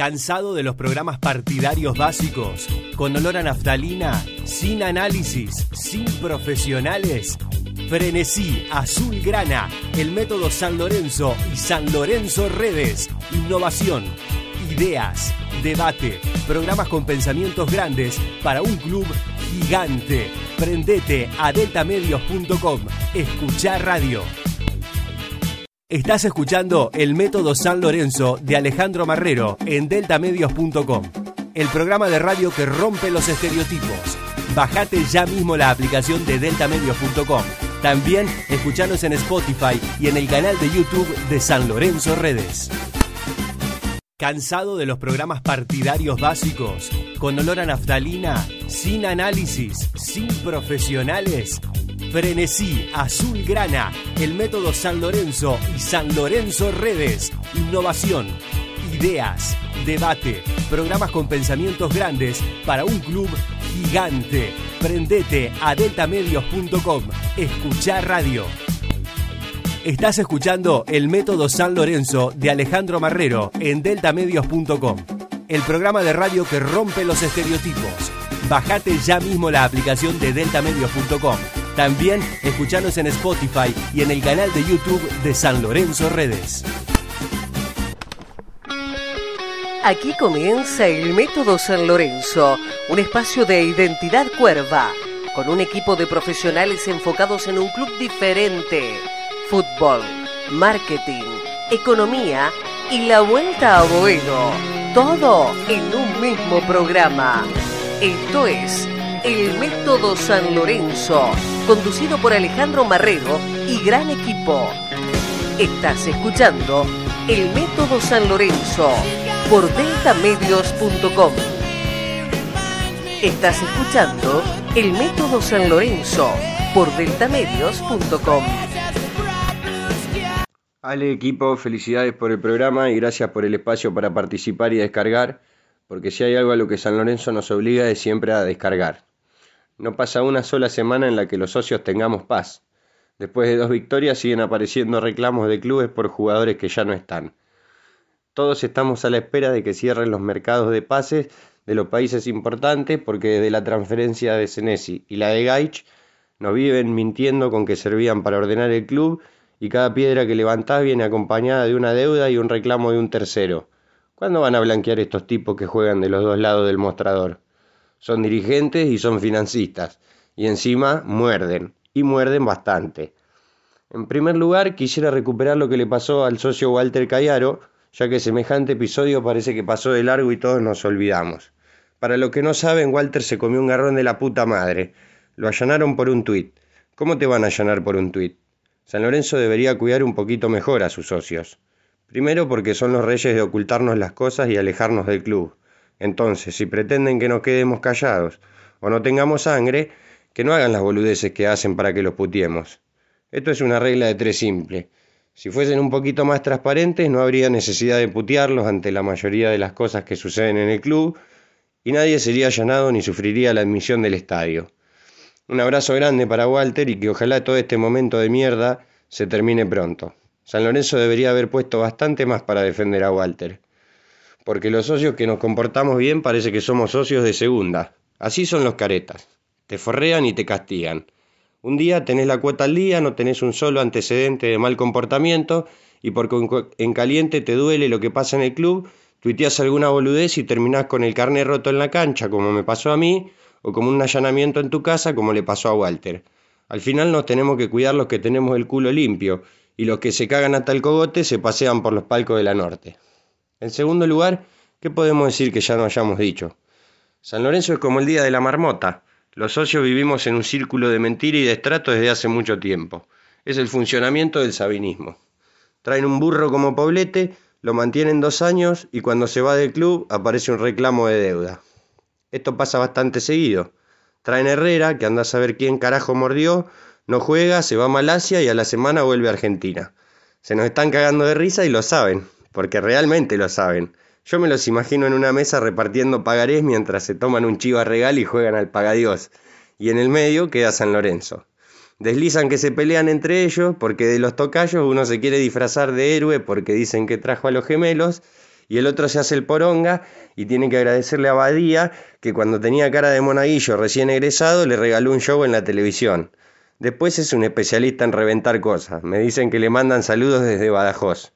¿Cansado de los programas partidarios básicos? Con olor a naftalina, sin análisis, sin profesionales. Frenesí, Azul Grana, el método San Lorenzo y San Lorenzo Redes. Innovación, ideas, debate, programas con pensamientos grandes para un club gigante. Prendete a deltamedios.com. Escuchá radio. Estás escuchando El Método San Lorenzo de Alejandro Marrero en deltamedios.com, el programa de radio que rompe los estereotipos. Bajate ya mismo la aplicación de deltamedios.com. También escuchanos en Spotify y en el canal de YouTube de San Lorenzo Redes. ¿Cansado de los programas partidarios básicos? Con olor a naftalina, sin análisis, sin profesionales. Frenesí, Azul Grana, el método San Lorenzo y San Lorenzo Redes. Innovación, ideas, debate, programas con pensamientos grandes para un club gigante. Prendete a deltamedios.com. Escuchá radio. Estás escuchando El Método San Lorenzo de Alejandro Marrero en deltamedios.com, el programa de radio que rompe los estereotipos. Bajate ya mismo la aplicación de deltamedios.com también escuchanos en Spotify y en el canal de YouTube de San Lorenzo Redes. Aquí comienza el Método San Lorenzo, un espacio de identidad cuerva, con un equipo de profesionales enfocados en un club diferente. Fútbol, marketing, economía y la vuelta a Boedo. Todo en un mismo programa. Esto es el Método San Lorenzo, conducido por Alejandro Marrero y gran equipo. Estás escuchando El Método San Lorenzo por deltamedios.com. Estás escuchando El Método San Lorenzo por deltamedios.com. Ale equipo, felicidades por el programa y gracias por el espacio para participar y descargar, porque si hay algo a lo que San Lorenzo nos obliga es siempre a descargar. No pasa una sola semana en la que los socios tengamos paz. Después de dos victorias siguen apareciendo reclamos de clubes por jugadores que ya no están. Todos estamos a la espera de que cierren los mercados de pases de los países importantes porque desde la transferencia de Senesi y la de Gaich nos viven mintiendo con que servían para ordenar el club y cada piedra que levantás viene acompañada de una deuda y un reclamo de un tercero. ¿Cuándo van a blanquear estos tipos que juegan de los dos lados del mostrador? Son dirigentes y son financistas, y encima muerden, y muerden bastante. En primer lugar, quisiera recuperar lo que le pasó al socio Walter Cayaro, ya que semejante episodio parece que pasó de largo y todos nos olvidamos. Para los que no saben, Walter se comió un garrón de la puta madre. Lo allanaron por un tuit. ¿Cómo te van a allanar por un tuit? San Lorenzo debería cuidar un poquito mejor a sus socios. Primero porque son los reyes de ocultarnos las cosas y alejarnos del club. Entonces, si pretenden que nos quedemos callados o no tengamos sangre, que no hagan las boludeces que hacen para que los putiemos. Esto es una regla de tres simple. Si fuesen un poquito más transparentes, no habría necesidad de putearlos ante la mayoría de las cosas que suceden en el club y nadie sería allanado ni sufriría la admisión del estadio. Un abrazo grande para Walter y que ojalá todo este momento de mierda se termine pronto. San Lorenzo debería haber puesto bastante más para defender a Walter porque los socios que nos comportamos bien parece que somos socios de segunda. Así son los caretas. Te forrean y te castigan. Un día tenés la cuota al día, no tenés un solo antecedente de mal comportamiento y porque en caliente te duele lo que pasa en el club, tuiteas alguna boludez y terminás con el carnet roto en la cancha, como me pasó a mí, o como un allanamiento en tu casa, como le pasó a Walter. Al final nos tenemos que cuidar los que tenemos el culo limpio, y los que se cagan hasta el cogote se pasean por los palcos de la norte. En segundo lugar, ¿qué podemos decir que ya no hayamos dicho? San Lorenzo es como el día de la marmota. Los socios vivimos en un círculo de mentira y de estrato desde hace mucho tiempo. Es el funcionamiento del sabinismo. Traen un burro como poblete, lo mantienen dos años y cuando se va del club aparece un reclamo de deuda. Esto pasa bastante seguido. Traen Herrera, que anda a saber quién carajo mordió, no juega, se va a Malasia y a la semana vuelve a Argentina. Se nos están cagando de risa y lo saben porque realmente lo saben. Yo me los imagino en una mesa repartiendo pagarés mientras se toman un chiva regal y juegan al pagadios. Y en el medio queda San Lorenzo. Deslizan que se pelean entre ellos porque de los tocayos uno se quiere disfrazar de héroe porque dicen que trajo a los gemelos y el otro se hace el poronga y tiene que agradecerle a Badía que cuando tenía cara de monaguillo recién egresado le regaló un show en la televisión. Después es un especialista en reventar cosas. Me dicen que le mandan saludos desde Badajoz.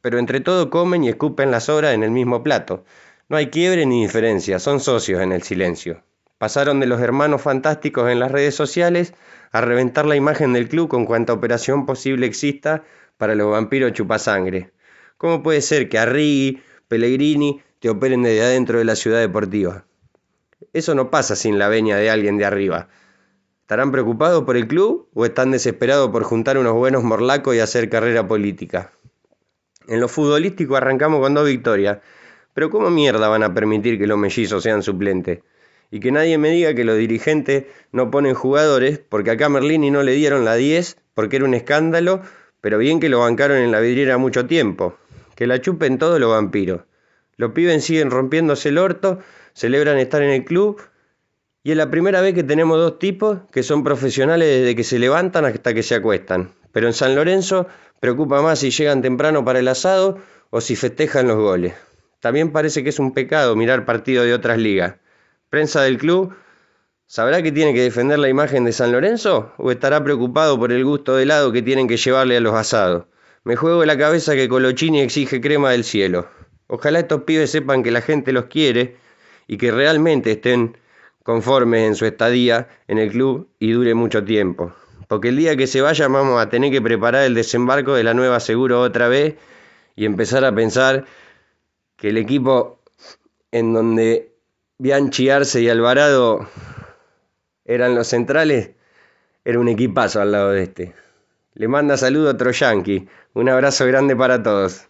Pero entre todo comen y escupen las obras en el mismo plato. No hay quiebre ni diferencia, son socios en el silencio. Pasaron de los hermanos fantásticos en las redes sociales a reventar la imagen del club con cuanta operación posible exista para los vampiros chupasangre. ¿Cómo puede ser que Arrigui, Pellegrini te operen desde adentro de la ciudad deportiva? Eso no pasa sin la veña de alguien de arriba. ¿Estarán preocupados por el club o están desesperados por juntar unos buenos morlacos y hacer carrera política? En lo futbolístico arrancamos con dos victorias, pero ¿cómo mierda van a permitir que los mellizos sean suplentes? Y que nadie me diga que los dirigentes no ponen jugadores, porque acá Merlini no le dieron la 10 porque era un escándalo, pero bien que lo bancaron en la vidriera mucho tiempo. Que la chupen todos los vampiros. Los pibes siguen rompiéndose el orto, celebran estar en el club y es la primera vez que tenemos dos tipos que son profesionales desde que se levantan hasta que se acuestan. Pero en San Lorenzo preocupa más si llegan temprano para el asado o si festejan los goles. También parece que es un pecado mirar partidos de otras ligas. Prensa del club, ¿sabrá que tiene que defender la imagen de San Lorenzo o estará preocupado por el gusto de helado que tienen que llevarle a los asados? Me juego la cabeza que Colochini exige crema del cielo. Ojalá estos pibes sepan que la gente los quiere y que realmente estén conformes en su estadía en el club y dure mucho tiempo. Porque el día que se vaya vamos a tener que preparar el desembarco de la nueva Seguro otra vez y empezar a pensar que el equipo en donde Bianchi, Arce y Alvarado eran los centrales era un equipazo al lado de este. Le manda saludo a Troyanqui. Un abrazo grande para todos.